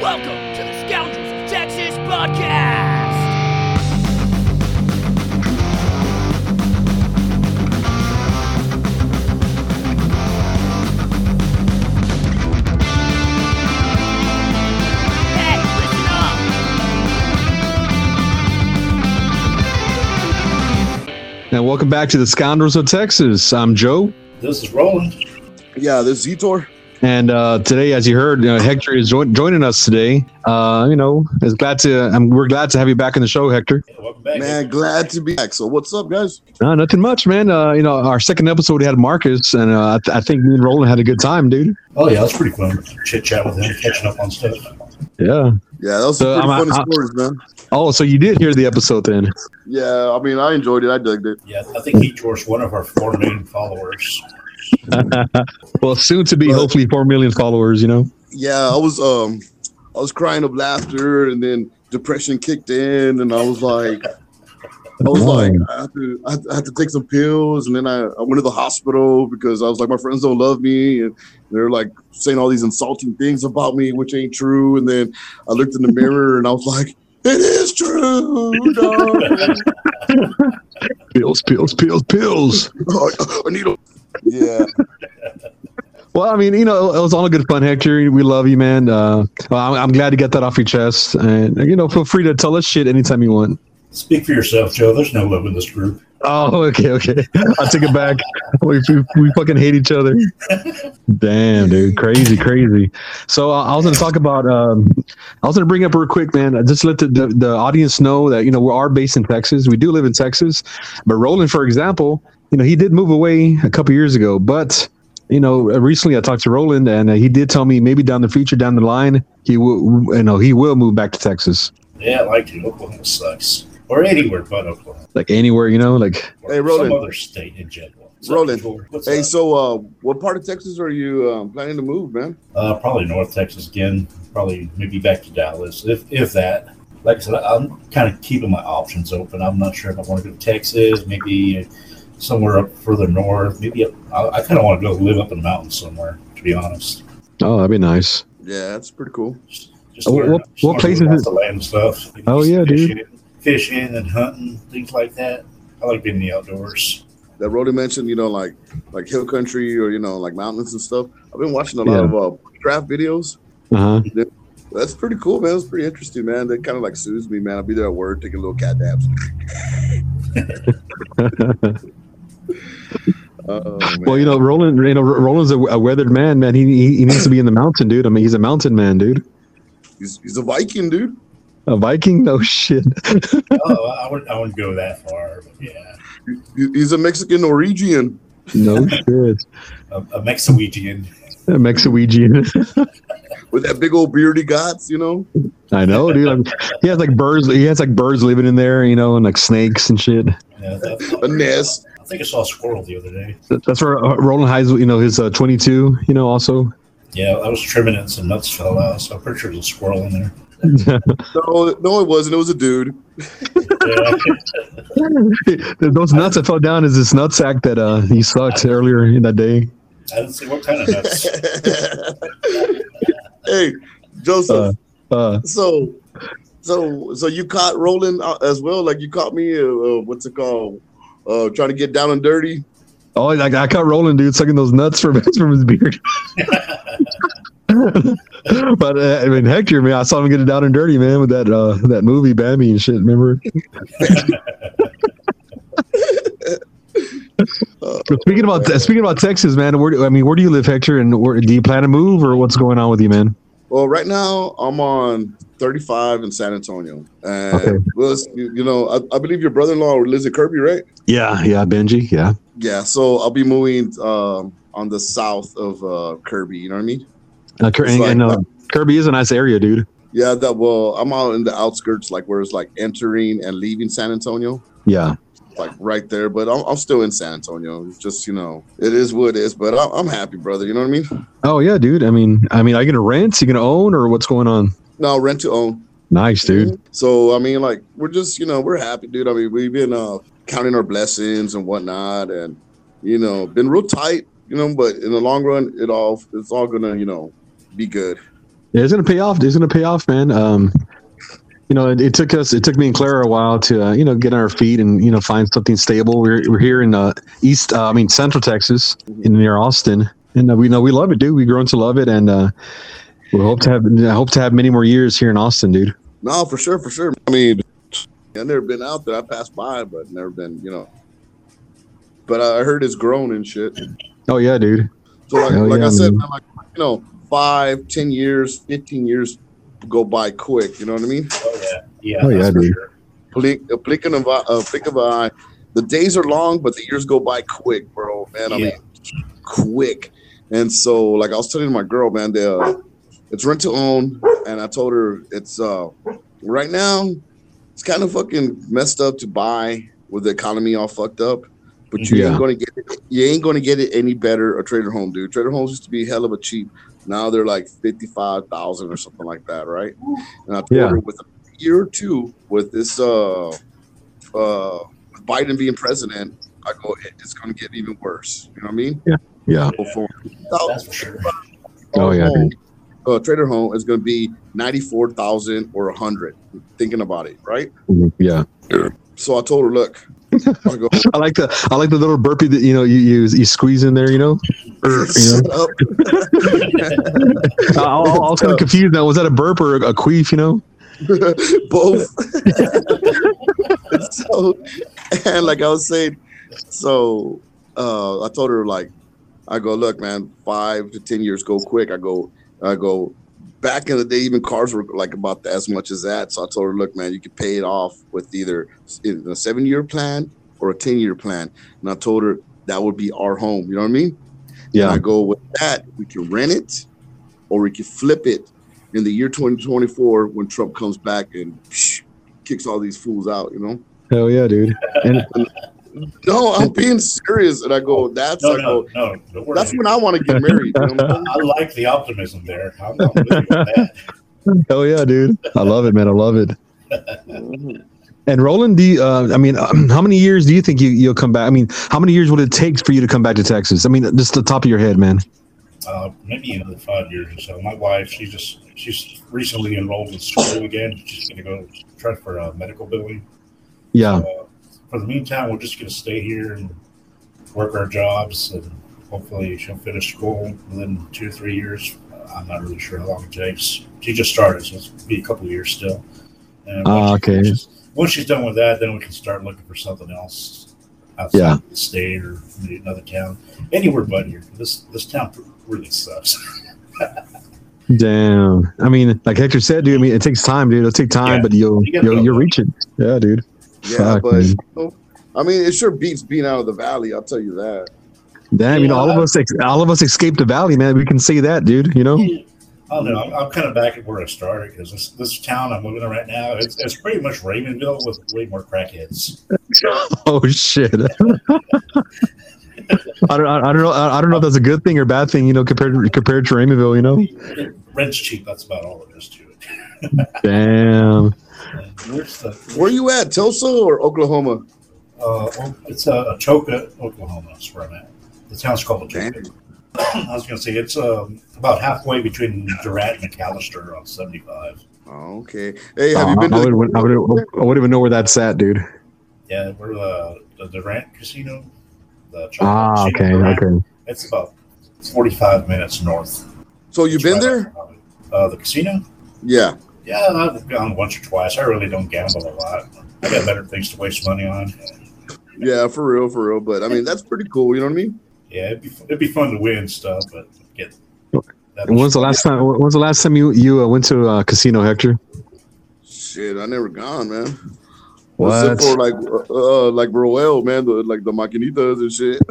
Welcome to the Scoundrels of Texas podcast. Hey, listen up. And welcome back to the Scoundrels of Texas. I'm Joe, This is Roland. Yeah, this is Zitor. And uh, today, as you heard, uh, Hector is join- joining us today. Uh, you know, is glad to. Um, we're glad to have you back in the show, Hector. Yeah, back. Man, glad to be back. So what's up, guys? Uh, nothing much, man. Uh, you know, our second episode we had Marcus, and uh, I, th- I think me and Roland had a good time, dude. Oh yeah, that's pretty fun. Chit chat with him, catching up on stuff. Yeah. Yeah, that was So, some pretty I'm- funny I'm- stories, man. Oh, so you did hear the episode then? Yeah, I mean, I enjoyed it. I dug it. Yeah, I think he George one of our four main followers. well, soon to be, But- hopefully, four million followers. You know. Yeah, I was um, I was crying of laughter, and then depression kicked in, and I was like, I was like, I had, to, I have to, I have to take some pills, and then I, I went to the hospital because I was like, my friends don't love me, and they're like saying all these insulting things about me, which ain't true. And then I looked in the mirror, and I was like, it is true. dog. Pills, pills, pills, pills. I need a yeah. Well, I mean, you know, it was all a good fun, Hector. We love you, man. Uh, well, I'm, I'm glad to get that off your chest, and you know, feel free to tell us shit anytime you want. Speak for yourself, Joe. There's no love in this group. Oh, okay, okay. I take it back. We, we, we fucking hate each other. Damn, dude, crazy, crazy. So uh, I was to talk about. Um, I was to bring up real quick, man. I Just let the, the the audience know that you know we are based in Texas. We do live in Texas, but Roland, for example, you know he did move away a couple years ago, but. You know, recently I talked to Roland, and uh, he did tell me maybe down the future, down the line, he will, you know, he will move back to Texas, Yeah, I like to. Oklahoma sucks. Or anywhere but Oklahoma. like anywhere, you know, like Or Hey, some other state in general. What's Roland. George? Hey, up? so uh, what part of Texas are you um, planning to move, man? Uh, probably North Texas again. Probably maybe back to Dallas, if if that. Like I said, I'm kind of keeping my options open. I'm not sure if I want to go to Texas, maybe somewhere up further north. Maybe up, I, I kind of want to go live up in the mountains somewhere. To be honest, oh, that'd be nice. Yeah, that's pretty cool. just Oh, where- what- just what where place we is it? of land stuff. Oh, yeah, dude. fishing, fishing and hunting things like that. I like being in the outdoors. That Rody mentioned, you know, like like hill country or you know, like mountains and stuff. I've been watching a lot Yeah. of uh, craft videos. Uh huh. That's pretty cool, man. It's pretty interesting, man. That kind of like soothes me, man. I'll be there at work taking little cat naps. Oh. Well, you know, Roland, you know, Roland's a, a weathered man, man. He, he he needs to be in the mountain, dude. I mean, he's a mountain man, dude. he's, he's a Viking, dude. A Viking? No shit. oh, I wouldn't, I wouldn't go that far, but yeah, He's a Mexican Norwegian. No shit. a, a Mexowegian. A Mexowegian. with that big old beard he got, you know. I know, dude. I'm, he has like birds. He has like birds living in there, you know, and like snakes and shit. Yeah, A nest. I think I saw a squirrel the other day. That's where uh, Roland hides, you know, his uh, 22. You know, also. Yeah, I was trimming it and some nuts fell out, so I'm pretty sure there's a squirrel in there. No, no, it wasn't. It was a dude. Yeah, Those nuts that fell down is this nut sack that uh he sucked earlier in that day. I didn't see what kind of nuts. hey, Joseph. Uh, so, so, so you caught Roland uh, as well? Like you caught me? Uh, uh, what's it called? Uh, trying to get down and dirty. oh, like I caught Roland, dude, sucking those nuts from from his beard. but uh, I mean, Hector, man, I saw him get it down and dirty, man, with that uh that movie Bambi and shit. Remember? Uh, But speaking about speaking about Texas, man, where do, I mean, where do you live, Hector? And where, do you plan to move, or what's going on with you, man? well, right now I'm on 35 in San Antonio, and Okay. well, you, you know, I, I believe your brother-in-law lives in Kirby, right? Yeah, yeah, Benji, yeah. Yeah. So I'll be moving um, on the south of uh, Kirby. You know what I mean? Uh, Kir- and, like- and, uh, Kirby is a nice area, dude. Yeah. That well, I'm out in the outskirts, like where it's like entering and leaving San Antonio. Yeah, like right there, but I'm, I'm still in San Antonio. It's just you know, it is what it is. But I'm, I'm happy, brother. You know what I mean? Oh yeah, dude. I mean, I mean, are you gonna rent? You gonna own, or what's going on? No, rent to own. Nice, dude. So I mean, like we're just you know we're happy, dude. I mean we've been uh counting our blessings and whatnot, and you know been real tight, you know. But in the long run, it all it's all gonna you know be good. Yeah, it's gonna pay off. It's gonna pay off, man. Um, you know, it, it took us, it took me and Clara a while to, uh, you know, get on our feet and you know find something stable. We're we're here in uh, East, uh, I mean Central Texas, in near Austin, and uh, we know we love it, dude. We've grown to love it, and uh, we hope to have I hope to have many more years here in Austin, dude. No, for sure, for sure. I mean, I've never been out there. I passed by, but never been, you know. But I heard it's grown and shit. Oh yeah, dude. So like, like yeah, I said, man, like you know, five, ten years, fifteen years go by quick. You know what I mean? Oh yeah, yeah. Oh, yeah, that's for dude. sure. Blink, a blink of, a- a blink of an eye. The days are long, but the years go by quick, bro. Man, I Yeah. mean, quick. And so, like I was telling my girl, man, they, uh, it's rent to own, and I told her it's uh, right now it's kind of fucking messed up to buy with the economy all fucked up. But you Yeah. ain't gonna get it. You ain't gonna get it any better. A trader home, dude. Trader homes used to be hell of a cheap. Now they're like fifty five thousand or something like that, right? And I told Yeah. her with a year or two with this uh uh with Biden being president, I go it's gonna get even worse. You know what I mean? Yeah. So for That's for sure. Oh, yeah, home, uh, trader home is gonna be ninety four thousand or a hundred. Thinking about it, right? Mhm. Yeah. So I told her, look, I like the I like the little burpee that you know you you, you squeeze in there. You know. You know? I, I, I was kind of confused. Now was that a burp or a, a queef? You know. both. so, and like I was saying, so uh, I told her like, I go, look, man, five to ten years go quick. I go, I go. Back in the day, even cars were like about as much as that. So I told her, look, man, you can pay it off with either a seven-year plan or a ten-year plan. And I told her that would be our home. You know what I mean? And I go with that. We can rent it, or we can flip it in the year 2024 when Trump comes back and psh, kicks all these fools out. You know? Hell yeah, dude. And No, I'm being serious. And I go, that's No, I no, go, no. Don't that's when I want to get married. You know? I like the optimism there. I'm, I'm with you on that. hell yeah, dude. I love it, man. I love it. And Roland, do you, uh, I mean, how many years do you think you, you'll come back? I mean, how many years would it take for you to come back to Texas? I mean, just the top of your head, man. Uh, maybe another five years or so. My wife, she just she's recently enrolled in school again. She's going to go try for uh, medical billing. Yeah. Uh, for the meantime, we're just going to stay here and work our jobs, and hopefully she'll finish school within two or three years. Uh, I'm not really sure how long it takes. She just started, so it's be a couple of years still. And Ah, once she- okay. once she's- Once she's done with that, then we can start looking for something else outside Yeah. the state or maybe another town, anywhere but here. This this town really sucks. Damn. I mean, like Hector said, dude. I mean, it takes time, dude. It'll take time, Yeah. but you'll You gotta you'll, you'll reach it. Yeah, dude. Yeah, Fuck, but man. you know, I mean, it sure beats being out of the valley. I'll tell you that. Damn. You know, all of us, ex- all of us escaped the valley, man. We can say that, dude. You know. I don't know. I'm, I'm kind of back at where I started because this, this town I'm living in right now, it's, it's pretty much Raymondville with way more crackheads. Oh shit. I don't. I don't know. I I don't know if that's a good thing or bad thing. You know, compared to, compared to Raymondville. You know. Rent's cheap. That's about all it is to it. Damn. And Where's the? Where you at, Tulsa or Oklahoma? Uh, it's uh, Atoka, Oklahoma. That's where I'm at. The town's called Atoka. I was going to say it's um, about halfway between Durant and McAlester on 75. Oh, okay. Hey, have you Uh, been I, to would, I, would, I wouldn't even know where that's at, dude. Yeah, we're uh, the Durant Casino. The Choctaw Ah, casino okay, Durant. okay. It's about 45 minutes north. So you've been there? Uh, the casino? Yeah. Yeah, I've gone once or twice. I really don't gamble a lot. I got better things to waste money on. Yeah, for real, for real. But I mean, that's pretty cool. You know what I mean? Yeah, it'd be, it'd be fun to win stuff, but get. that And when's the last time? When's the last time you you uh, went to a casino, Hector? Shit, I never gone, man. What? Except for like, uh, uh, like Roel, man, the, like the maquinitas and shit.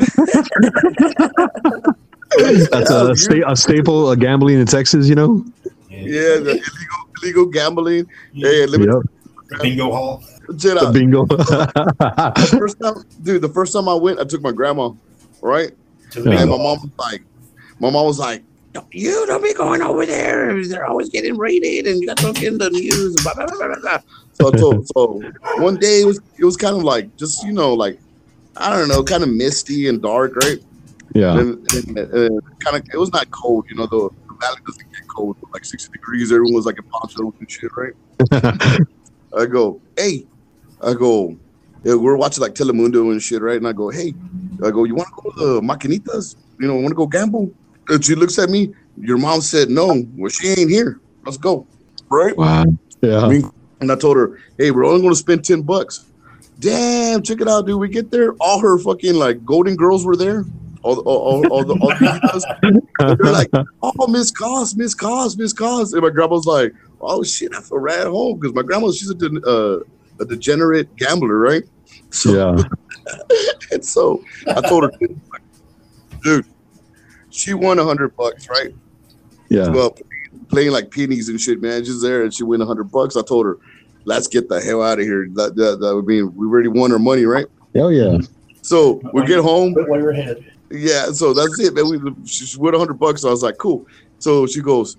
That's a, sta- a staple of gambling in Texas. You know. Yeah, the illegal, illegal gambling. Hey, let me Yep. Bingo hall. check The out. bingo. First time, dude, the first time I went, I took my grandma, right? Yeah. And my mom was like, my mom was like, "Don't- you don't be going over there. They're always getting raided, and you got to look in the news. Blah, blah, blah, blah, blah. So, I so one day it was it was kind of like just you know like I don't know, kind of misty and dark, right? yeah. And, and, and kind of it was not cold, you know. The valley doesn't get cold, like 60 degrees. Everyone was like in ponchos and shit, right? I go, hey, I go, yeah, we're watching like Telemundo and shit, right? And I go, hey, I go, you want to go to the Maquinitas? You know, want to go gamble? And she looks at me. Your mom said no. Well, she ain't here. Let's go, right? Wow. Yeah. I mean, and I told her, hey, we're only going to spend 10 bucks. Damn, check it out, dude. We get there, all her fucking like golden girls were there. All, the- all, all, all the all the they're like, oh, Miss Cos, Miss Cos, Miss Cos. And my grandma's like, oh shit, I feel right at home because my grandma, she's a, de- uh, a degenerate gambler, right? So, Yeah. and so I told her, dude, she won a hundred bucks, right? Yeah. Well, playing like pennies and shit, man. She's there and she win a hundred bucks. I told her, let's get the hell out of here. That, that, that would mean we already won our money, right? Oh yeah. So we get home. But while you're ahead. Yeah, so that's it, man. We she won a hundred bucks. So I was like, cool. So she goes,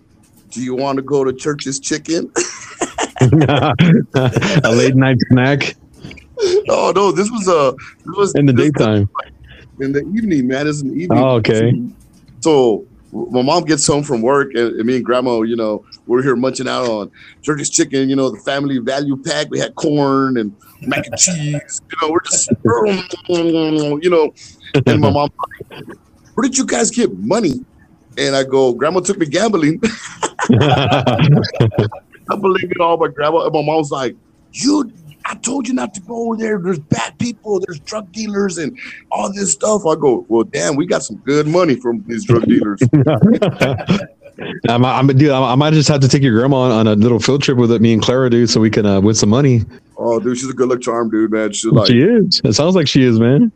Do you want to go to Church's Chicken? a late night snack oh no, this was uh this was in the daytime. in the evening, man. It's in the evening. Oh, okay. So my mom gets home from work, and, and me and grandma, you know, we're here munching out on Church's chicken. You know, the family value pack. We had corn and mac and cheese. You know, we're just, you know. And my mom, where did you guys get money? And I go, Grandma took me gambling. I believe it all, but grandma and my mom's like, you. I told you not to go over there. There's bad people. There's drug dealers and all this stuff. I go, well, damn, we got some good money from these drug dealers. I'm, I'm, dude, I might just have to take your grandma on, on a little field trip with me and Clara, dude, so we can uh, win some money. oh, dude, she's a good luck charm, dude, man. She's like, she is. It sounds like she is, man.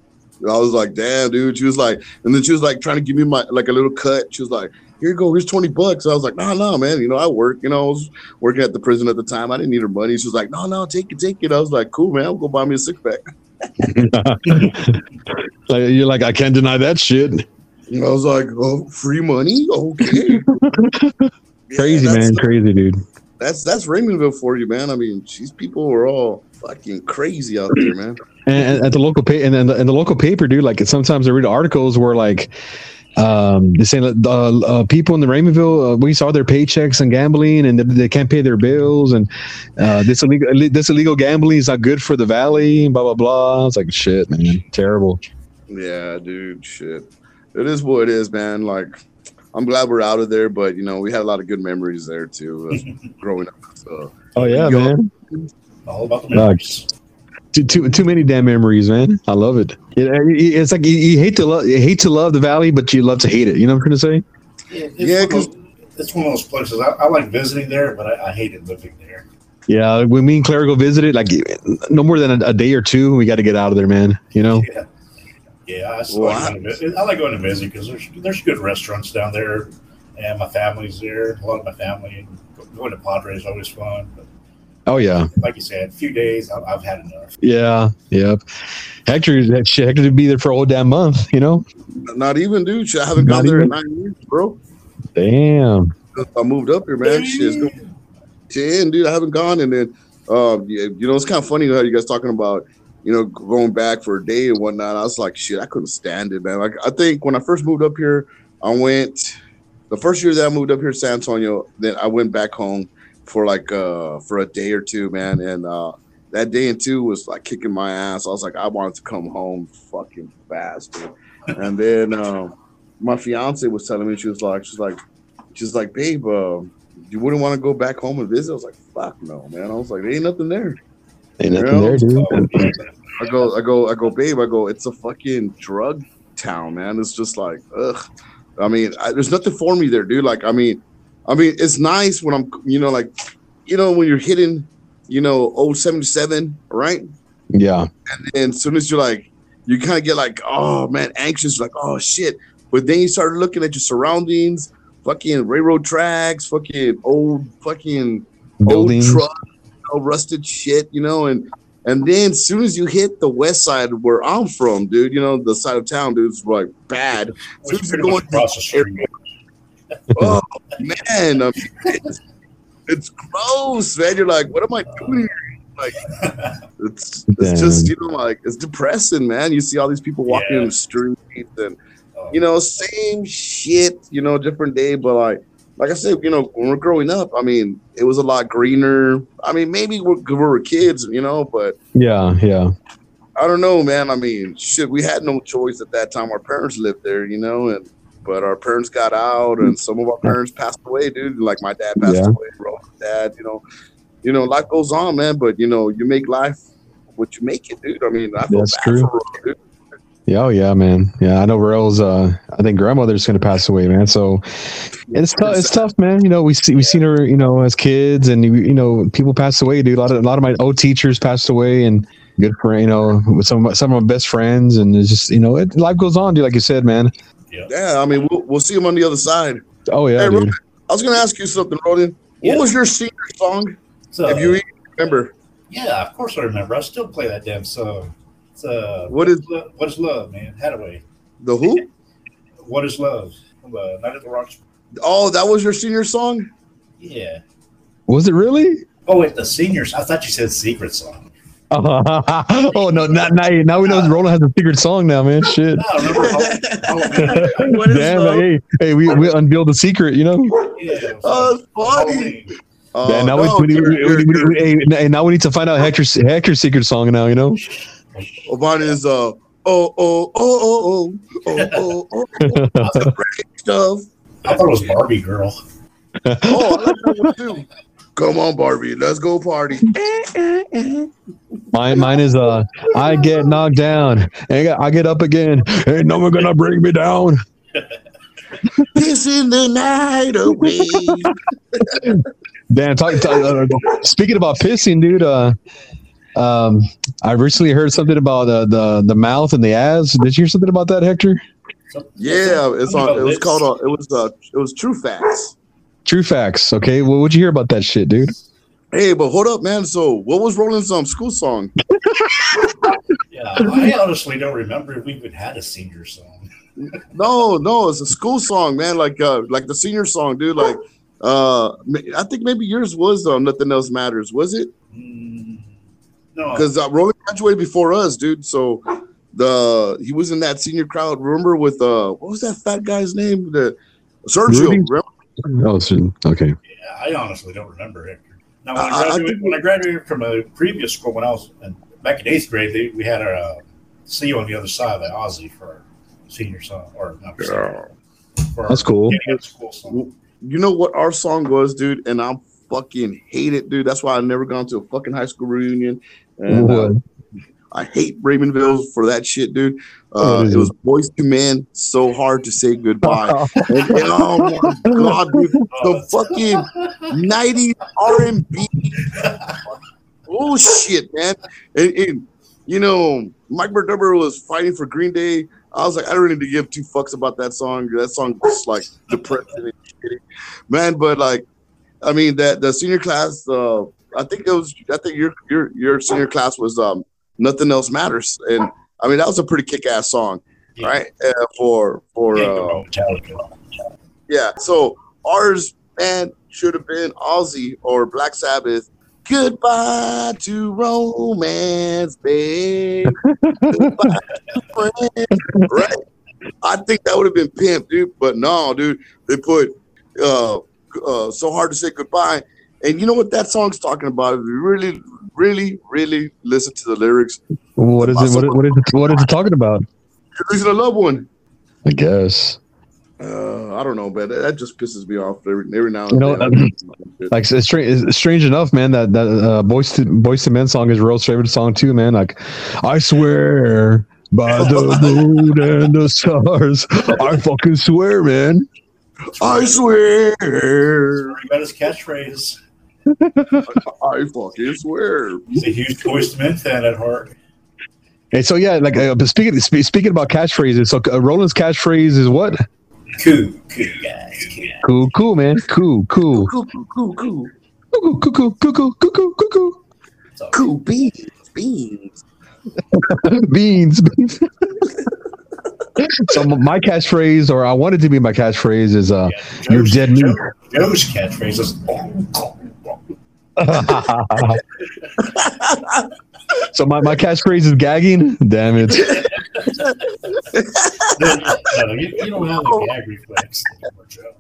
I was like, damn, dude. She was like, and then she was like trying to give me my like a little cut. She was like, here you go, here's 20 bucks. I was like, nah, nah, man. You know, I work, you know, I was working at the prison at the time. I didn't need her money. She was like, no, no, take it, take it. I was like, cool, man. I'll go buy me a six pack. like, you're like, I can't deny that shit. And I was like, oh, free money? Okay. Yeah, Crazy, man. Crazy, dude. That's that's Raymondville for you, man. I mean, these people are all fucking crazy out there, man. And, and at the local pa- and, and, the, and the local paper, dude, like sometimes I read articles where like um they say uh, uh, people in the Raymondville uh, we saw their paychecks and gambling and they, they can't pay their bills and uh this illegal this illegal gambling is not good for the valley blah blah blah it's like shit man terrible Yeah, dude, shit. It is what it is, man. Like, I'm glad we're out of there, but you know, we had a lot of good memories there too, uh, growing up. So, oh yeah Yo. man All about the memories. Too, too too many damn memories man I love it, it it's like you, you hate to love you hate to love the valley but you love to hate it you know what I'm trying to say Yeah, it's Yeah, one of 'cause- those- it's one of those places. I, I like visiting there, but I, I hated living there. Yeah, when me and Claire go visit it, like no more than a, a day or two, we got to get out of there, man. You know? Yeah, yeah. I, still Well, like going to visit. I like going to visit because there's there's good restaurants down there, and my family's there. A lot of my family. Going to Padres is always fun. But Oh yeah, like you said, a few days, I've, I've had enough. yeah, yep. Hector, that shit, Hector would be there for a whole damn month. You know? not even, dude. Shit, I haven't Not gone there in nine years, bro. Damn. I moved up here, man. Shit, it's ten, dude. I haven't gone, and then, um, yeah, you know, it's kind of funny how you guys talking about, you know, going back for a day and whatnot. I was like, shit, I couldn't stand it, man. Like, I think when I first moved up here, I went the first year that I moved up here, to San Antonio. Then I went back home for like uh for a day or two, man, and uh that day and two was like kicking my ass. I was like, I wanted to come home fucking fast, dude. And then um, my fiance was telling me she was like, she's like, she's like, babe, uh, you wouldn't want to go back home and visit. I was like, fuck no, man. I was like, there ain't nothing there. Ain't nothing there, dude. I go, I go, I go, babe. I go. It's a fucking drug town, man. It's just like, ugh. I mean, I, there's nothing for me there, dude. Like, I mean, I mean, it's nice when I'm, you know, like, you know, when you're hitting, you know, old 77, right? Yeah. And as soon as you're like, you kind of get like, oh man, anxious, like, oh shit. But then you start looking at your surroundings, fucking railroad tracks, fucking old, fucking Buildings. old truck, you know, rusted shit, you know, and and then as soon as you hit the west side where I'm from, dude, you know, the side of town, dude, is like bad. As soon as you're going across the street. oh man, I mean, it's, it's gross, man. You're like, what am I doing here? Like, it's it's just you know like it's depressing, man. You see all these people walking in the streets and Oh, you know same shit, you know, different day, but like like I said, you know, when we're growing up, I mean, it was a lot greener. I mean, maybe we're, 'cause we were kids, you know, but Yeah, yeah. I don't know, man. I mean, shit, we had no choice at that time. Our parents lived there, you know, and but our parents got out, and some of our parents passed away, dude. Like my dad passed Yeah. away, bro. Dad, you know, you know, life goes on, man. But you know, you make life what you make it, dude. I mean, I That's true. dude. Yeah, oh yeah, man. Yeah, I know Rail's uh I think grandmother's gonna pass away, man. So it's tough it's tough, man. You know, we see we seen her, you know, as kids and you know, people pass away, dude. A lot of a lot of my old teachers passed away and good friend, you know, with some of my, some of my best friends and it's just, you know, it, life goes on, dude, like you said, man. Yeah, I mean, we'll, we'll see him on the other side. Oh yeah, Hey, dude. I was gonna ask you something, Roland. Yeah. What was your senior song? So, if you even remember, yeah, of course I remember. I still play that damn song. It's, uh, What is- Lo- what is love, man? Hadaway. the who? What is love? From, uh, Night at the Rocks. Oh, that was your senior song. Yeah. Was it really? Oh wait, the seniors. I thought you said secret song. Oh no! Now, now, now we know uh, Roland has a secret song now, man. Shit. No. Damn, like, hey, hey, we we unveil the secret, you know. Yeah. Oh, funny. Yeah, now we, now we need to find out Hector's Hector's secret song now, you know. Well, is uh oh oh oh oh oh oh oh, oh, I thought it was Barbie girl. oh, I like that one too. Come on, Barbie, let's go party. mine mine is uh, I get knocked down and I get up again. Ain't no one gonna bring me down. Pissing the night away. Damn, talk, talk, uh, speaking about pissing, dude. Uh, um, I recently heard something about uh, the the mouth and the ass. Did you hear something about that, Hector? Yeah, it's on. It was lips. called. Uh, it was. Uh, it was True Facts. True facts. Okay, well, what'd you hear about that shit, dude? Hey, but hold up, man. So, what was Roland's um school song? Yeah, I honestly don't remember if we even had a senior song. No, no, it's a school song, man. Like, uh, like the senior song, dude. Like, uh, I think maybe yours was uh, nothing else matters. Was it? Mm, no, because uh, Roland graduated before us, dude. So the he was in that senior crowd. Remember with uh what was that fat guy's name? The Sergio. Ruby? remember? Oh, so- okay. yeah, I honestly don't remember Hector. Now, when I, I- I graduated, think- when I graduated from a previous school, when I was in, back in eighth grade, they, we had our uh, see you on the other side of the Ozzy for our senior song, or not for, senior, for That's cool. getting out of school song. You know what our song was, dude, and I fucking hate it, dude. That's why I never gone to a fucking high school reunion. And uh, What? I hate Raymondville for that shit, dude. Uh, is it was Boyz II Men, so hard to say goodbye. and, and, oh my god, dude, the fucking 90s R&B bullshit, man. And, and, you know, Mike Berdubber was fighting for Green Day. I was like, I don't need to give two fucks about that song. That song was like depressing and shitty, man. But like, I mean, that the senior class, uh, I think it was, I think your your your senior class was um, nothing else matters, and I mean that was a pretty kick ass song, Yeah. right? Uh, for for Yeah, uh, yeah. So ours, man, should have been Ozzy or Black Sabbath. Goodbye to romance, babe. Goodbye to friends. Right? I think that would have been pimp, dude. But no, dude. They put uh, uh, so hard to say goodbye. And you know what that song's talking about? If you really, really, really listen to the lyrics, What is it? What, what is it? What is it talking about? you're losing a loved one. I guess. Uh, I don't know, but that, that just pisses me off every, every now and You know, then. Like it's strange, it's strange enough, man. That that uh, boys to Boyz II Men song is Real's favorite song too, man. Like, I swear by the moon and the stars, I fucking swear, man. I swear. He got his catchphrase. I fucking swear. He's a huge Toys to Men fan at heart. Hey, so yeah, like uh, speaking spe- speaking about catchphrases, so uh, Roland's catchphrase is what? Cool, cool guys. Cool. Cool, cool, man. Cool, cool, Cool, cool, cool, cool. cool, cool, cool, cool, cool, cool, cool, cool, cool. Cool beans, beans. beans. beans. so my catchphrase, or I wanted to be my catchphrase, is uh, yeah, you're dead meat. Joe- Joe's catchphrase is. So my, my catchphrase is gagging. Damn it. no, you, you don't have a gag reflex anymore, Joe.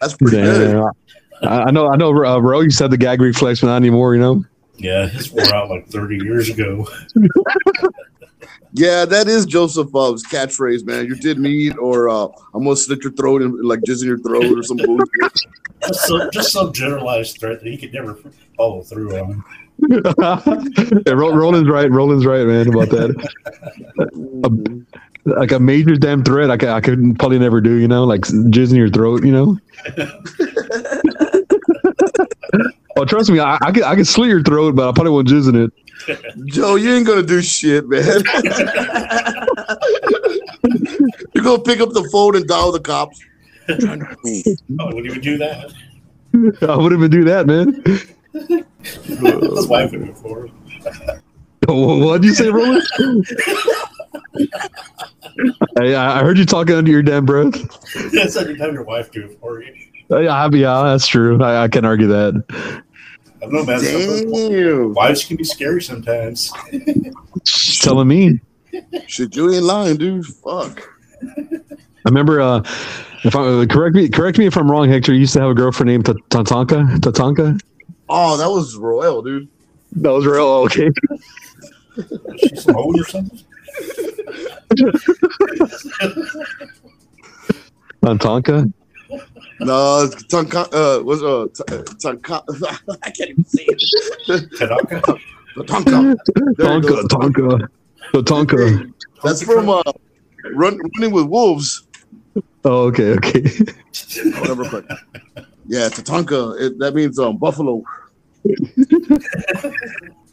That's pretty good. Damn. I, I know. I know. Uh, Ro used to have the gag reflex, but not anymore. You know. Yeah, his wore out like 30 years ago. Yeah, that is Joseph Bub's catchphrase, man. You did meat, or uh, I'm gonna slit your throat and like jizz in your throat or some bullshit. Just some, just some generalized threat that he could never follow through on. yeah, Ro- Roland's right. Roland's right, man, about that. Like a major damn threat, I could, I could probably never do. You know, like jizz in your throat. You know. oh, trust me, I, I could, I could slit your throat, but I probably won't jizz in it. Joe, you ain't gonna do shit, man. You're gonna pick up the phone and dial the cops. Oh, would he would do that? I wouldn't even do that, man. His wife would do it for him. What'd you say, Roland? hey, I I heard you talking under your damn breath. That's every time your wife do it for you. Yeah, yeah, that's true. I, I can argue that. I don't know, man. Damn. wives can be scary sometimes. She's telling me. Shit, you ain't lying, dude. Fuck. I remember. Uh, if I correct me, correct me if I'm wrong. Hector you used to have a girlfriend named Ta- Tatanka. Tatanka. Oh, that was royal, dude. That was real. Oh, Okay. She's some old or something. Tatanka. No, it's Tanka, uh, was uh, T- Tanka, I can't even say it. Tanaka. Tonka. There you go. Tonka. Tonka. That's from uh, Run, Running with Wolves. Oh, okay. Okay. Whatever. quick. Yeah, Tatanka. It, that means um buffalo.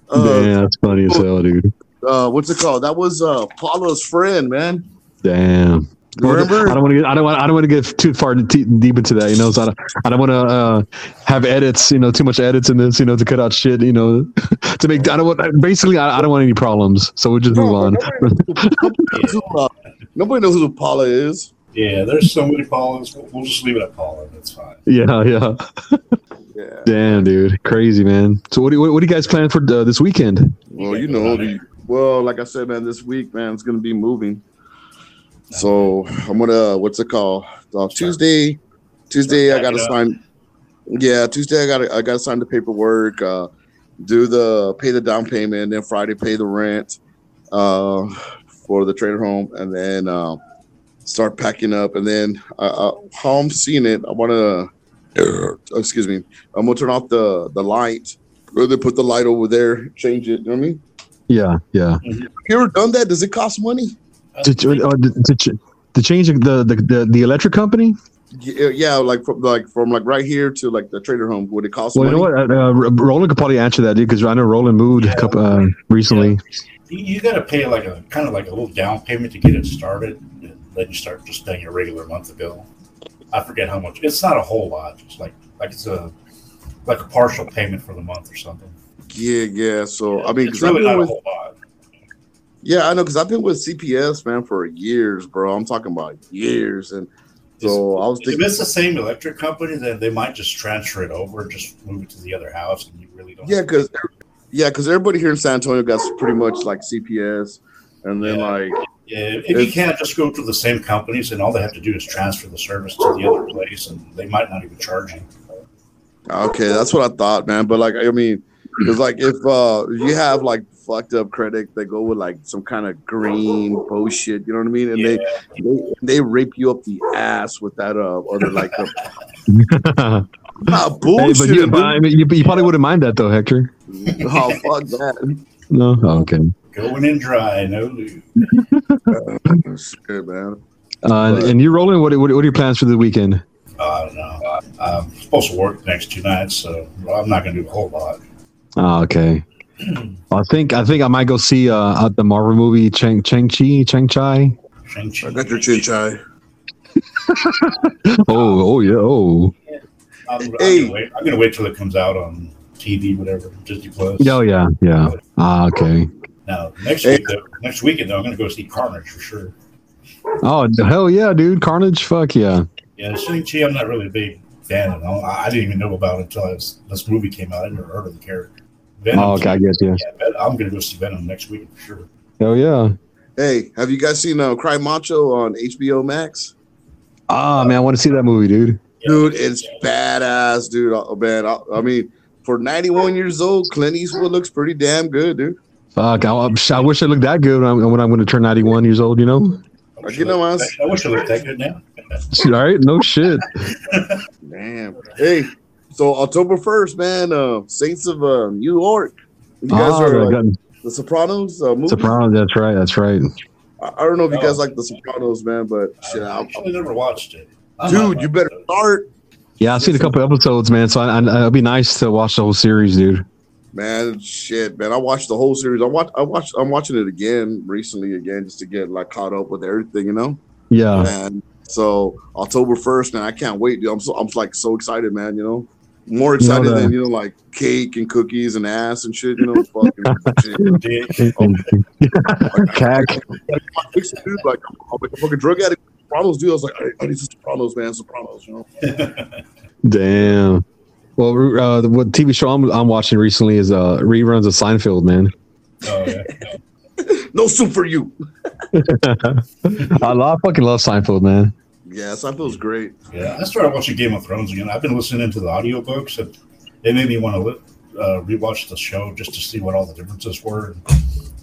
uh, Damn, that's funny as hell, dude. uh, what's it called? That was uh Paula's friend, man. Damn. Remember? I don't want to get. I don't want. I don't want to get too far t- deep into that. You know, so I don't. I don't want to uh, have edits. You know, too much edits in this. You know, to cut out shit. You know, to make. I don't want. Basically, I, I don't want any problems. So we'll just move on. Nobody knows who, uh, nobody knows who Paula is. Yeah, there's so many Paulas. We'll, we'll just leave it at Paula. That's fine. yeah, yeah. Yeah. Damn, dude, crazy, man. So what do you, what, what do you guys plan for uh, this weekend? Well, you know, the, well, like I said, man, this week, man, it's gonna be moving. So I'm gonna, what's it called? Uh, Tuesday, Tuesday, I gotta sign. Yeah, Tuesday, I gotta, I gotta sign the paperwork, uh, do the pay the down payment, then Friday pay the rent, uh, for the trader home, and then uh, start packing up. And then uh, uh, how I'm seeing it, I want to, excuse me, I'm gonna turn off the the light. Or they put the light over there, change it. You know what I mean? Yeah, yeah. You ever done that? Does it cost money? To, to, uh, to, ch- to change the, the the the electric company. Yeah, yeah, like from like from like right here to like the trader home. Would it cost Well, you know what? Uh, uh, Roland could probably answer that, dude, because I know Roland moved a couple uh, recently. You, you got to pay like a kind of like a little down payment to get it started. and Then you start just paying your regular monthly bill. I forget how much. It's not a whole lot. It's like like it's a like a partial payment for the month or something. Yeah, yeah. So I mean, it's because I've really been not a whole lot. Yeah, I know because I've been with CPS man for years, bro. I'm talking about years, and so I was If thinking, it's the same electric company, then they might just transfer it over, just move it to the other house, and you really don't. yeah, because yeah, because everybody here in San Antonio got pretty much like CPS, and then Yeah. like Yeah, if you can't just go to the same companies, and all they have to do is transfer the service to the other place, and they might not even charge you. Okay, that's what I thought, man. But like, I mean, it's like if uh you have like fucked up credit, they go with like some kind of green bullshit. You know what I mean? And Yeah. they, they they rape you up the ass with that uh other like uh, ah, Hey, bullshit. but you, but, I mean, you, you probably wouldn't mind that though, Hector. oh fuck that. No, oh, okay. Going in dry, no lube. Shit, man. Uh, and, and you, Roland, what, what what are your plans for the weekend? I don't know. I'm supposed to work the next two nights, so I'm not going to do a whole lot. Oh, okay. I think I think I might go see uh uh, the Marvel movie Chang Chang Chi Chang Chai. Shang-Chi. I got your chin chai. Oh oh yeah oh I'm, I'm Hey. gonna wait. I'm going to wait till it comes out on TV, whatever, Disney Plus. yeah oh, yeah yeah. Ah okay. Now next Hey. week, though, next weekend though, I'm going to go see Carnage for sure. Oh hell yeah, dude! Carnage, fuck yeah. Yeah, Shang-Chi, I'm not really a big fan of. I I didn't even know about it until I was, this movie came out. I never heard of the character. Venom, Oh, okay, I guess yeah. yeah, I'm going to go see Venom next week for sure. Hell yeah. Hey, have you guys seen uh, Cry Macho on HBO Max? Ah man, I want to see that movie, dude. dude, it's badass, dude. Oh, man, I, I mean, for 91 years old, Clint Eastwood looks pretty damn good, dude. Fuck, I, I wish I looked that good when I'm, when I'm going to turn 91 years old. You know. I wish, You know, I, I I wish I looked that good now. All right, no shit. Damn. Hey, so October 1st, man, uh, Saints of uh, Newark. You guys Ah, are the like, the Sopranos uh, movie. Sopranos. That's right. That's right. I, I don't know if you guys Oh. like the Sopranos, man, but shit, I I, actually never watched it. I dude, you better start, Yeah, I've seen a couple episodes, man. So I, I, it'd be nice to watch the whole series, dude. man. Shit, man, I watched the whole series. I watched, I watched, I'm watching it again recently, again, just to get like caught up with everything, you know. Yeah. And so October 1st, man, I can't wait, dude. I'm so, I'm like so excited, man. You know, more excited the- than you know, like cake and cookies and ass and shit. You know, fucking shit. Dick. Cack. Dude. Like I'm like a fucking drug addict. Sopranos, dude. I was like, I, I need some Sopranos, man. Sopranos, you know. Damn. Well, uh, the what TV show I'm, I'm watching recently is uh, reruns of Seinfeld, man. Oh, yeah. No soup for you. I, love, I fucking love Seinfeld, man. Yeah, Seinfeld's great. Yeah, I started watching Game of Thrones again. I've been listening to the audiobooks, and it made me want to li- uh, rewatch the show just to see what all the differences were.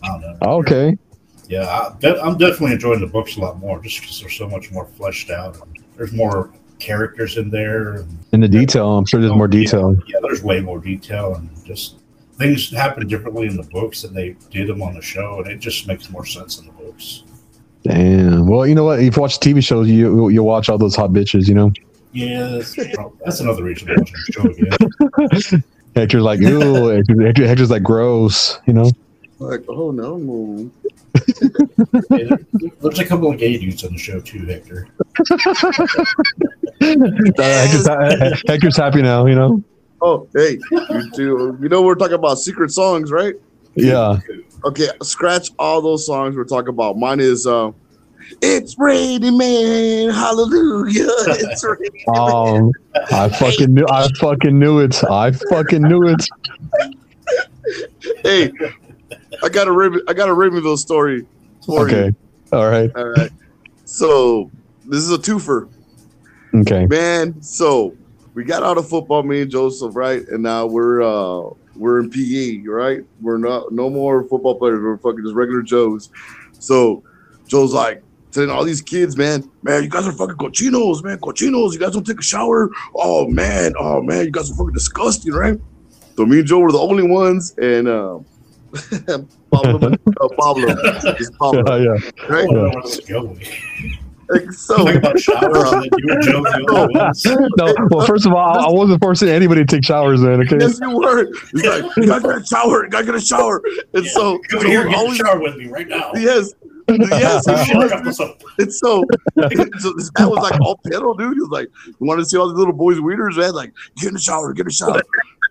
I don't know. Okay. Yeah, I, de- I'm definitely enjoying the books a lot more just because they're so much more fleshed out. There's more characters in there. And, In the detail, I'm sure there's more detail. Yeah, there's way more detail, and just things happen differently in the books than they did them on the show, and it just makes more sense in the books. Damn. Well, you know what? If you watch TV shows, you you watch all those hot bitches. You know. Yeah, that's, that's another reason to watch the show again. Hector's like, ooh. Hector, Hector- Hector's like, gross. You know. Like, oh no, Hey, there- there's a couple of gay dudes on the show too, Hector. Uh, Hector's, Hector's happy now. You know. Oh, hey, you two. You know we're talking about secret songs, right? Yeah. Okay, scratch all those songs we're talking about. Mine is uh It's raining man, hallelujah. It's raining. Um, I fucking knew. I fucking knew it. I fucking knew it. hey, I got a Raven, I got a Ravenville story for Okay. you. All right. All right. So this is a twofer. Okay. Man, so we got out of football, me and Joseph, right? And now we're uh we're in PE, right? We're not no more football players, we're fucking just regular Joes. So Joe's like telling all these kids, man, man, you guys are fucking cochinos, man, cochinos. You guys don't take a shower. Oh man, oh man, you guys are fucking disgusting, right? So me and Joe were the only ones, and um Pablo, uh, Pablo, is Pablo, Yeah. yeah. I right? don't know where this is going. Like, so Talking about showers and you and Joe the. No. Well, first of all, I wasn't forcing anybody to take showers. Then. Okay. Yes, you were. He's like, you gotta get a shower. You gotta get a shower. And so, Come so here, we're get always, shower with me right now. yes, yes. it's he shit, was. cut this up. And so, so this guy was like all pedo, dude. He was like, you want to see all these little boys' wieners, man? Like, get in the shower, get in the shower.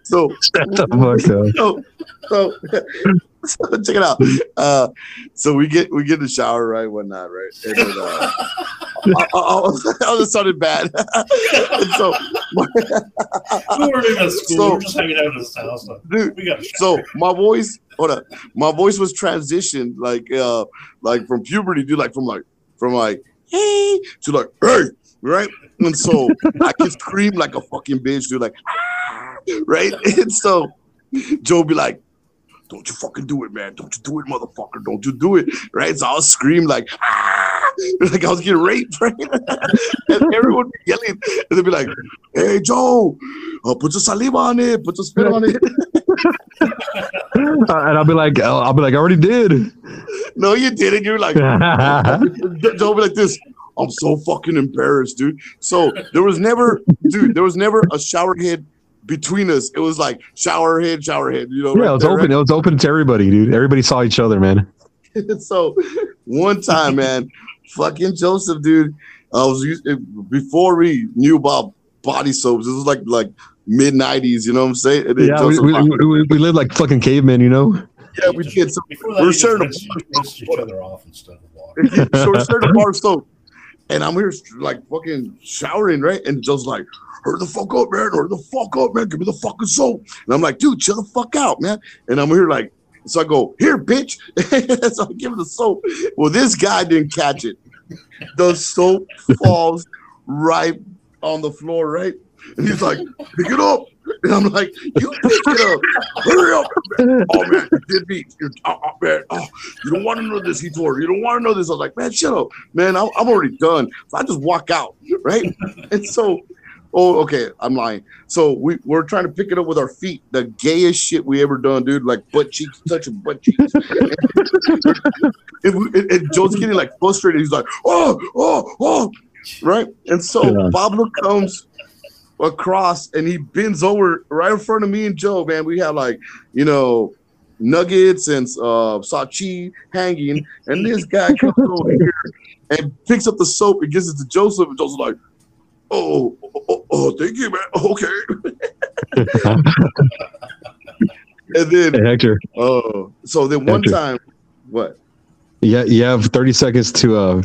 So, Shut the fuck up. so, so, so check it out. Uh, so we get we get in the shower, right? Whatnot, right? And then, uh, I, I, I, I just sounded bad. so, We weren't even at school. So- were just hanging out his house. Like, dude, we got. So my voice, hold up, my voice was transitioned like uh like from puberty, dude, like from like from like hey to like hey, right? And so I can scream like a fucking bitch, dude, like "Ah," right? And so Joe be like, Don't you fucking do it, man. Don't you do it, motherfucker. Don't you do it. Right? So I'll scream like ah! like I was getting raped, right? and everyone be yelling, and they'd be like, Hey Joe, uh, put your saliva on it, put your spit on it. and I'll be like, I'll I'll be like, I already did. No, you didn't. You're like, Joe be like this. I'm so fucking embarrassed, dude. So there was never, dude, there was never a shower head between us. It was like shower head, shower head. You know, yeah, right it was there, open. It was open to everybody, dude. Everybody saw each other, man. so one time, man, fucking Joseph, dude. I was used, before we knew about body soaps. This was like like mid '90s. You know what I'm saying? And Yeah, we, we, we, we, we live like fucking cavemen, you know. yeah, we did. So we're we just sharing a rinsed, rinsed each other off instead of water. so we're starting to bar soap. And I'm here like fucking showering, right? And Joe's like, hurry the fuck up, man. Hurry the fuck up, man. Give me the fucking soap. And I'm like, dude, chill the fuck out, man. And I'm here like, so I go, here, bitch. so I give him the soap. Well, this guy didn't catch it. The soap falls right on the floor, right? And he's like, pick it up. And I'm like, you pick it up. Hurry up. Man. Oh man, you did me. You're, oh, man, oh, you don't want to know this. He told her, you don't want to know this. I was like, man, shut up. Man, I'm, I'm already done. So I just walk out, right? And so, oh, okay, I'm lying. So we, we're trying to pick it up with our feet. The gayest shit we ever done, dude. Like butt cheeks, touching butt cheeks. and, we- and- and Joe's getting like frustrated. He's like, oh, oh, oh, right? And so Yeah. Pablo comes across and he bends over right in front of me and Joe, man. We have like, you know, nuggets and uh sachi hanging, and this guy comes over here and picks up the soap and gives it to Joseph, and Joseph's like, Oh, oh, oh, oh, thank you, man. Okay. and then Hey, Hector, oh so then one Hector. time what? yeah, you have 30 seconds to uh,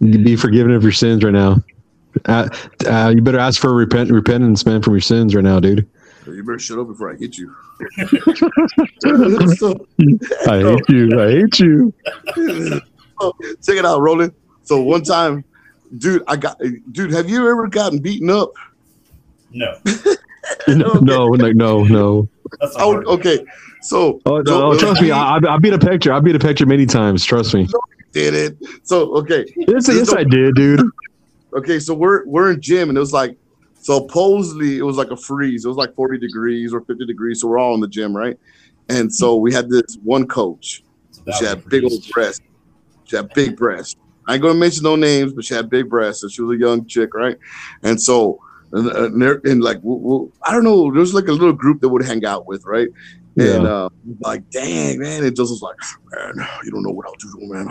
be forgiven of your sins right now. Uh, uh, you better ask for repent, repentance, man, from your sins right now, dude. You better shut up before I hit you. so, I hate you. I hate you. check it out, Roland. So one time, dude, I got dude, have you ever gotten beaten up? No. No, no, like, no, no. That's a I hard would, okay, so Oh, no, Joe- oh, trust me, I, I I beat a picture. I beat a picture many times. Trust me. did it. So okay, Yes, yes, I did, dude. okay, so we're we're in gym and it was like supposedly it was like a freeze. It was like 40 degrees or 50 degrees. So we're all in the gym, right? And so we had this one coach. She had big old breasts. She had big breasts. I ain't gonna mention no names, but she had big breasts, and she was a young chick, right? And so, and, and, and like, I don't know, there was like a little group that would hang out with, right? And uh, like, dang, man, it just was like, man, you don't know what I'll do, man.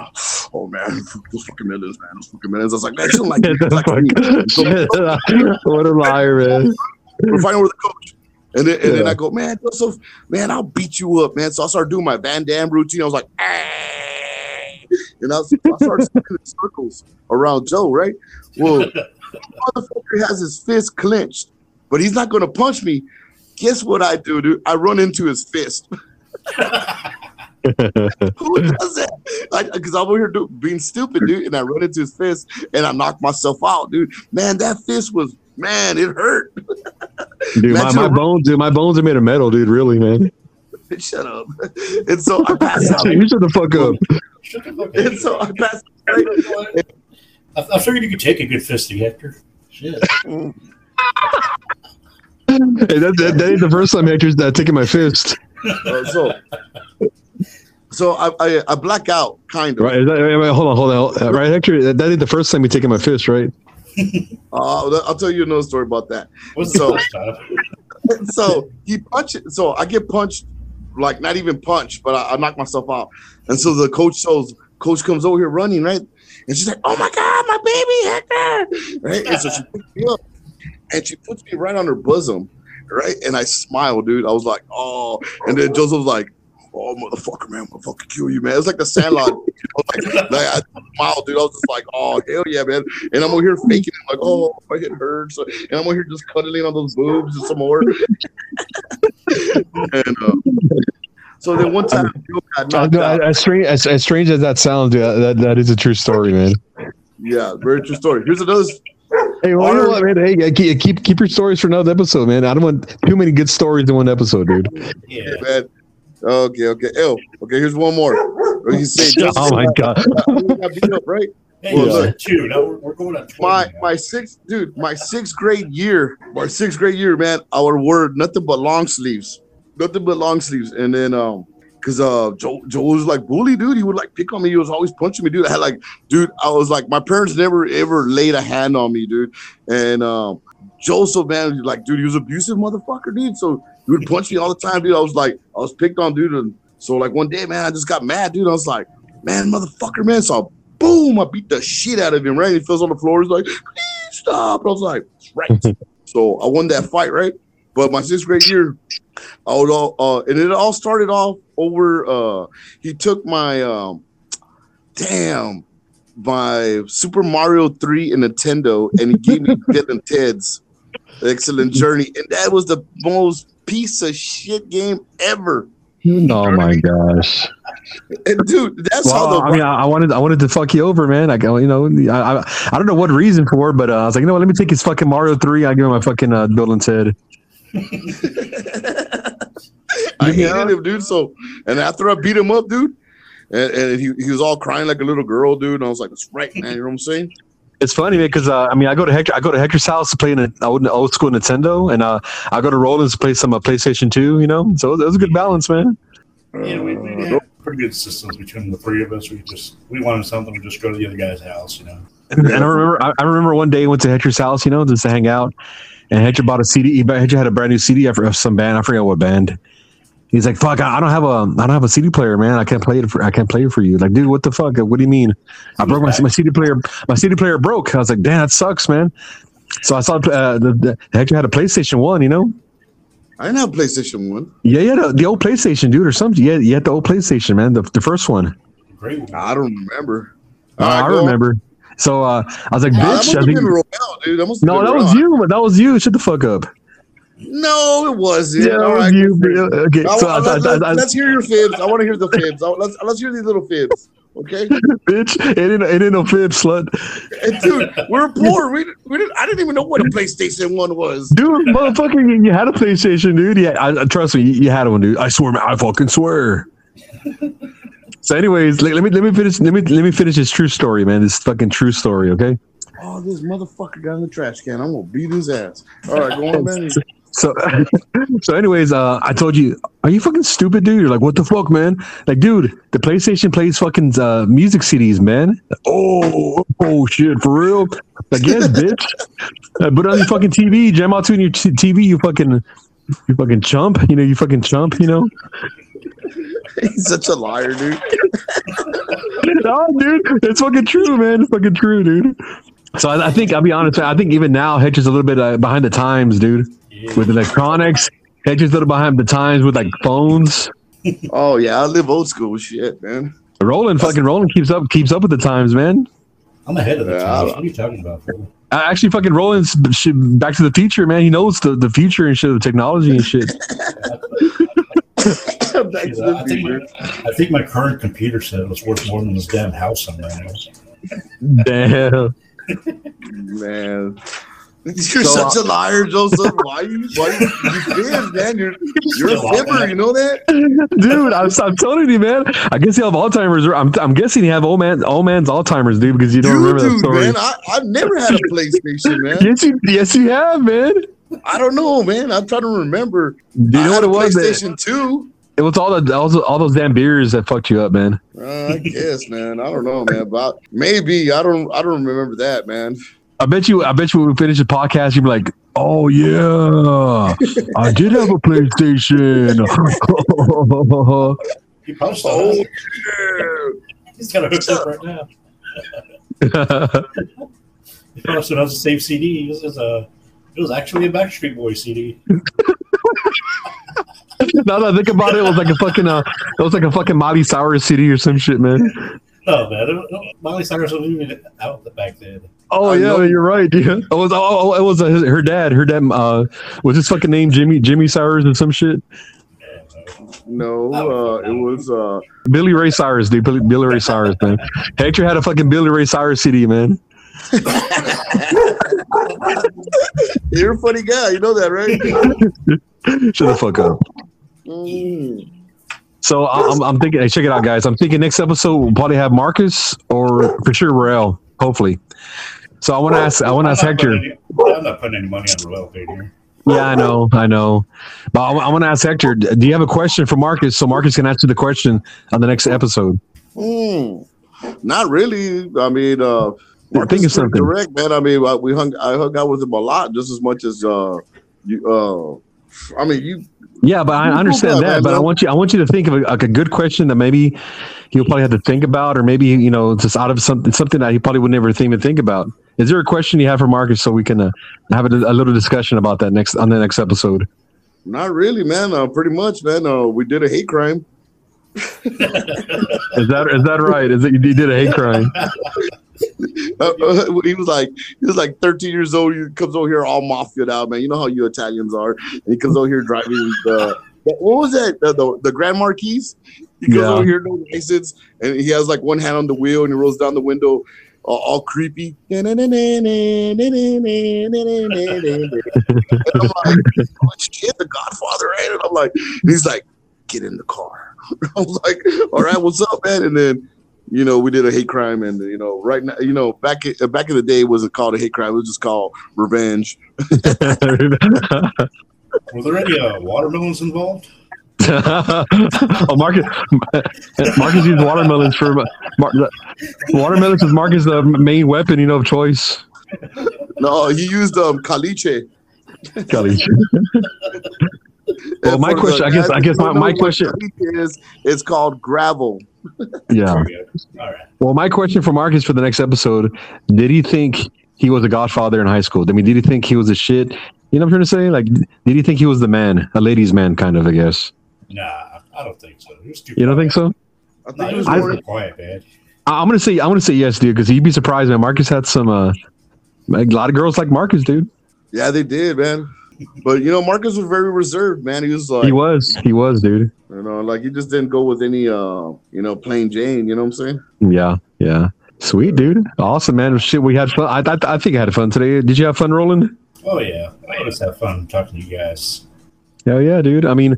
Oh man, those fucking millions, man, those fucking millions. I was like, man, don't like, like what a liar, man. we're fighting with the coach. And then, and then I go, man, Joseph, man, I'll beat you up, man. So I started doing my Van Damme routine. I was like, "Ah." and I, was, I started spinning in circles around Joe, right? Well, motherfucker has his fist clenched, but he's not going to punch me. Guess what I do, dude? I run into his fist. Who does that? Because I'm over here do, being stupid, dude, and I run into his fist and I knock myself out, dude. Man, that fist was, man, it hurt. Dude, my, my bones, dude, my bones are made of metal, dude. Really, man. Shut up. And so I pass out. You shut the fuck up. Shut the fuck And so I pass out. I, I figured you could take a good fisting, Hector. Shit. Mm. Hey, that, that, that ain't the first time Hector's uh, taking my fist. Uh, so so I, I I black out kind of. Right? Is that, wait, wait, hold on, hold on. Uh, Right, Hector? That, that ain't the first time you taking my fist, right? Uh, I'll tell you another story about that. What's So- first so he punches. So I get punched, like not even punched, but I, I knock myself out. And so the coach shows. Coach comes over here running, right? And she's like, "Oh my god, my baby Hector!" Right? And so she picks me up, and she puts me right on her bosom, right? And I smile, dude. I was like, "Oh!" And then Joseph was like, "Oh motherfucker, man, I'm gonna fucking kill you, man." It's like the Sandlot. you know, like, like I smiled, dude. I was just like, "Oh hell yeah, man!" And I'm over here faking it, like, "Oh, my head hurts," and I'm over here just cuddling on those boobs and some more. and uh, so then one time, Joe got knocked no, out. as, strange, as, as strange as that sounds, dude, that, that is a true story, man. Yeah, very true story. Here's another. Hey, well, you know what, man? Hey, keep, keep keep your stories for another episode, man. I don't want too many good stories in one episode, dude. Yeah. Man. Okay, okay. Oh, okay. Here's one more. You say, Oh my god! up, right? Hey, Well, look. two. Now we're, we're going on My now. my sixth dude, my sixth grade year, my sixth grade year, man. Our word nothing but long sleeves, nothing but long sleeves. And then um, cause uh, Joe Joe was like bully, dude. He would like pick on me. He was always punching me, dude. I had like, dude, I was like, my parents never ever laid a hand on me, dude. And um, Joseph, man, like, dude, he was abusive motherfucker, dude. So he would punch me all the time, dude. I was like, I was picked on, dude. And so like one day, man, I just got mad, dude. I was like, man, motherfucker, man. So boom, I beat the shit out of him, right? He falls on the floor. He's like, please stop. And I was like, right. so I won that fight, right? But my sixth grade year, I was all, uh, and it all started off over. Uh, he took my, um, damn, my Super Mario Three and Nintendo, and he gave me Bill and Ted's Excellent Journey, and that was the most piece of shit game ever. Oh my gosh. And dude, that's how the I mean, I, I wanted, I wanted to fuck you over, man. I, go, you know, I, I, I don't know what reason for, but uh, I was like, you know what? Let me take his fucking Mario Three. I give him my fucking uh, Bill and Ted. I Yeah. hated him, dude. So, and after I beat him up, dude, and, and he, he was all crying like a little girl, dude. And I was like, "That's right, man." You know what I'm saying? It's funny, man, because uh, I mean, I go to Hector, I go to Hector's house to play an old, old school Nintendo, and uh, I go to Roland's to play some uh, PlayStation Two. You know, so it was a good balance, man. You know, we, we had pretty good systems between the three of us. We just we wanted something, we just go to the other guy's house. You know. And I remember, I, I remember one day I went to Hector's house, you know, just to hang out, and Hector bought a CD. He, Hector had a brand new CD of of some band. I forget what band. He's like, "Fuck, I I don't have a, I don't have a CD player, man. I can't play it for, I can't play it for you." Like, dude, what the fuck? What do you mean? I broke my, my CD player. My CD player broke. I was like, "Damn, that sucks, man." So I saw uh, the, the Hector had a PlayStation One, you know. I didn't have PlayStation One. Yeah, yeah, the, the old PlayStation, dude, or something. Yeah, you had the old PlayStation, man, the, the first one. Great. I don't remember. Uh, All right, I go remember. So uh, I was like, bitch. I think, Romel, dude. That no, that was you. That was you. Shut the fuck up. No, it wasn't. Yeah, was right, you. go for it. Okay, I- so I- I, I, let, us hear your fibs. I want to hear the fibs. Let's let's hear these little fibs. Okay, bitch, it ain't, it ain't no fib, slut. and dude, we're poor. We, we didn't. I didn't even know what a PlayStation One was. Dude, motherfucker, you, had a PlayStation, dude. Yeah, I, trust me, you, you had one, dude. I swear, man, I fucking swear. So, anyways, let, let me let me finish. Let me let me finish this true story, man. This fucking true story, okay? Oh, this motherfucker got in the trash can. I'm gonna beat his ass. All right, go on, man. So, so, anyways, uh, I told you, are you fucking stupid, dude? You're like, what the fuck, man? Like, dude, the PlayStation plays fucking uh, music CDs, man. Oh, oh shit, for real? Like, yes, bitch. Uh, put it on your fucking TV, jam out to your t- TV, you fucking, you fucking chump. You know, you fucking chump. You know. He's such a liar, dude. no, dude, it's fucking true, man. It's fucking true, dude. So I, I think I'll be honest. I think even now, Hedge is a little bit uh, behind the times, dude. Yeah. With electronics, Hedge is a little behind the times with like phones. Oh yeah, I live old school shit, man. Roland, fucking Roland keeps up keeps up with the times, man. I'm ahead of the Yeah, times. What are you talking about? fool? Uh, actually, fucking Roland's shit, Back to the Future, man. He knows the, the future and shit, the technology and shit. Back to the I, think future. my, I think my current computer set was worth more than this damn house I'm in. Damn. Man. You're So, such a uh, liar, Joseph. Why you why you, you fib, man? You're you're a Still fibber, you know that? dude, I'm, I'm telling you, man. I guess you have Alzheimer's. or I'm, I'm guessing you have old man, old man's Alzheimer's, dude, because you don't You remember that do, story. man. I, I've never had a PlayStation, man. Yes, you, yes, you have, man. I don't know, man. I'm trying to remember. Do you I know had what it a was? PlayStation 2. It was all the all, those- all those damn beers that fucked you up, man. Uh, I guess, man. I don't know, man. But maybe I don't. I don't remember that, man. I bet you. I bet you when we finish the podcast, you'd be like, "Oh yeah, I did have a PlayStation." He punched still Oh, has it. yeah. He's got it hooked up right now. He probably still has a save CD. This is a. It was actually a Backstreet Boy CD. now that I think about it, it was like a fucking uh, it was like a fucking Miley Cyrus CD or some shit, man. No, man. it- it- Miley Cyrus wasn't even out back then. Oh I yeah, know. you're right. Yeah, it was. Oh, oh, it was uh, his- her dad. Her dad uh, was his fucking name Jimmy Jimmy Cyrus or some shit. No, uh, it was. Uh, Billy Ray Cyrus, dude. Billy, Billy Ray Cyrus, man. Hector had a fucking Billy Ray Cyrus CD, man. you're a funny guy. You know that, right? Shut the fuck up. Mm. So I- I'm, I'm thinking, hey, check it out, guys. I'm thinking next episode we'll probably have Marcus or for sure Rael, hopefully. So I want to ask, I want to ask Hector. any- I'm not putting any money on Royal Fade here. Yeah, I know, I know. But I, want to ask Hector. Do you have a question for Marcus so Marcus can answer the question on the next episode? Mm. Not really. I mean, uh, Or think of it's something. Direct, man. I mean, we hung. I hung out with him a lot, just as much as uh, you. Uh, I mean, you. Yeah, but I understand that. man, But I want you, I want you to think of a, like a good question that maybe he'll probably have to think about, or maybe you know, just out of something, something that he probably would never think to think about. Is there a question you have for Marcus so we can uh, have a, a little discussion about that next on the next episode? Not really, man. Uh, pretty much, man. Uh, we did a hate crime. Is that is that right? Is it you did a hate crime? Uh, uh, he was like, he was like 13 years old. He comes over here all mafiaed out, man. You know how you Italians are. And he comes over here driving the what was that? The, the, the Grand Marquis. He comes Yeah. over here, no license, and he has like one hand on the wheel, and he rolls down the window, all, all creepy. And I'm like, shit, the Godfather, right? And I'm like, he's like, get in the car. I was like, all right, what's up, man? And then, you know, we did a hate crime, and you know, right now, you know, back i- back in the day, it wasn't called a hate crime; it was just called revenge. Were there any uh, watermelons involved? oh, Marcus, Marcus used watermelons for Mar- watermelons is Marcus' the main weapon, you know, of choice. No, he used um caliche. Golly. Well, my question- I guess- I guess my- my question- is it's called gravel. Yeah. There we go. All right. Well, my question for Marcus for the next episode: Did he think he was a Godfather in high school? I mean, did he think he was a shit? You know what I'm trying to say? Like, did he think he was the man, a ladies' man, kind of? I guess. Nah, I don't think so. It was You don't think so? I think No, it it was was I- more more quiet, man. I- I'm gonna say I'm gonna say yes, dude, because you'd be surprised, man. Marcus had some uh, a lot of girls like Marcus, dude. Yeah, they did, man. But you know, Marcus was very reserved, man. He was like, He was, he was, dude. you know, like he just didn't go with any, uh, you know, plain Jane. You know what I'm saying? Yeah, yeah. Sweet, dude. Awesome, man. Shit, we had fun. I, I, I think I had fun today. Did you have fun, Roland? Oh yeah, I always have fun talking to you guys. Hell yeah, dude. I mean,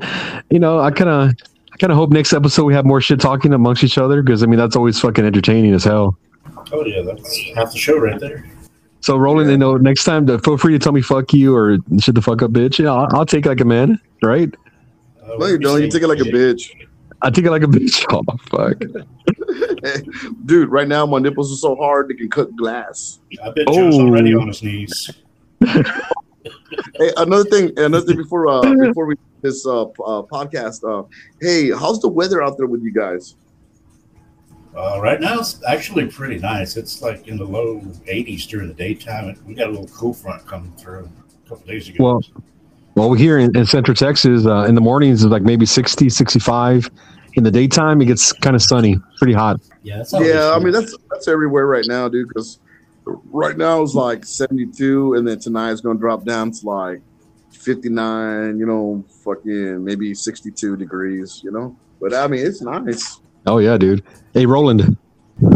you know, I kind of, I kind of hope next episode we have more shit talking amongst each other because I mean that's always fucking entertaining as hell. Oh yeah, that's half the show right there. So Roland, you know, next time, to, feel free to tell me "fuck you" or "shut the fuck up, bitch." Yeah, I'll, I'll take it like a man, right? Uh, No, you don't. You take it like a bitch, I take it like a bitch. Oh fuck. dude. Right now, my nipples are so hard they can cut glass. I bet Joe's Oh. already on his knees. Hey, another thing, another thing before uh, before we this uh, uh podcast. Uh, hey, how's the weather out there with you guys? Uh, right now, it's actually pretty nice. It's like in the low 80s during the daytime. We got a little cool front coming through a couple days ago. Well, well, we're here in, in Central Texas. Uh, in the mornings, it's like maybe 60, 65. In the daytime, it gets kind of sunny, pretty hot. yeah, that's Yeah, I mean that's that's everywhere right now, dude. Because right now it's like 72, and then tonight it's gonna drop down to like 59. You know, fucking maybe 62 degrees. You know, but I mean it's nice. Oh yeah, dude. Hey, Roland.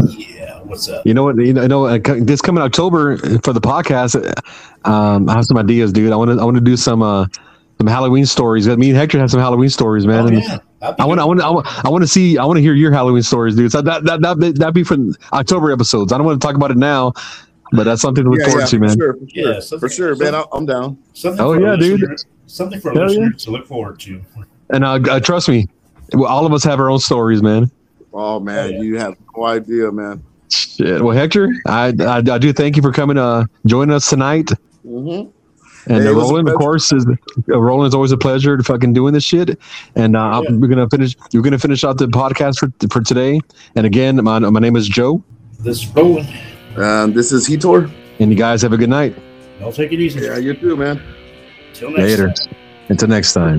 yeah. What's up? You know what? You know, I know uh, this coming October for the podcast. uh, Um, I have some ideas, dude. I want to. I want to do some uh, some Halloween stories. Me and Hector have some Halloween stories, man. Oh, yeah. I want. I want. I want. I want to see. I want to hear your Halloween stories, dude. So that that that that be for October episodes. I don't want to talk about it now, but that's something to look forward to, for man. sure, for Yeah, sure, something- for sure, man. I- I'm down. Something Oh, for yeah, dude. listener- Something for a Hell yeah. to look forward to. And uh, uh, trust me, well, all of us have our own stories, man. Oh man, Oh, yeah. you have no idea, man. Shit. Well, Hector, I, I I do thank you for coming uh joining us tonight. Mm-hmm. And Hey, uh, it was a Roland, of course, is uh, Roland is always a pleasure to fucking doing this shit. And uh, Yeah. we're gonna finish. We're gonna finish out the podcast for for today. And again, my my name is Joe. This is Roland. And this is Hector. And you guys have a good night. I'll take it easy. Yeah, you too, man. Till next Later. time. Until next time.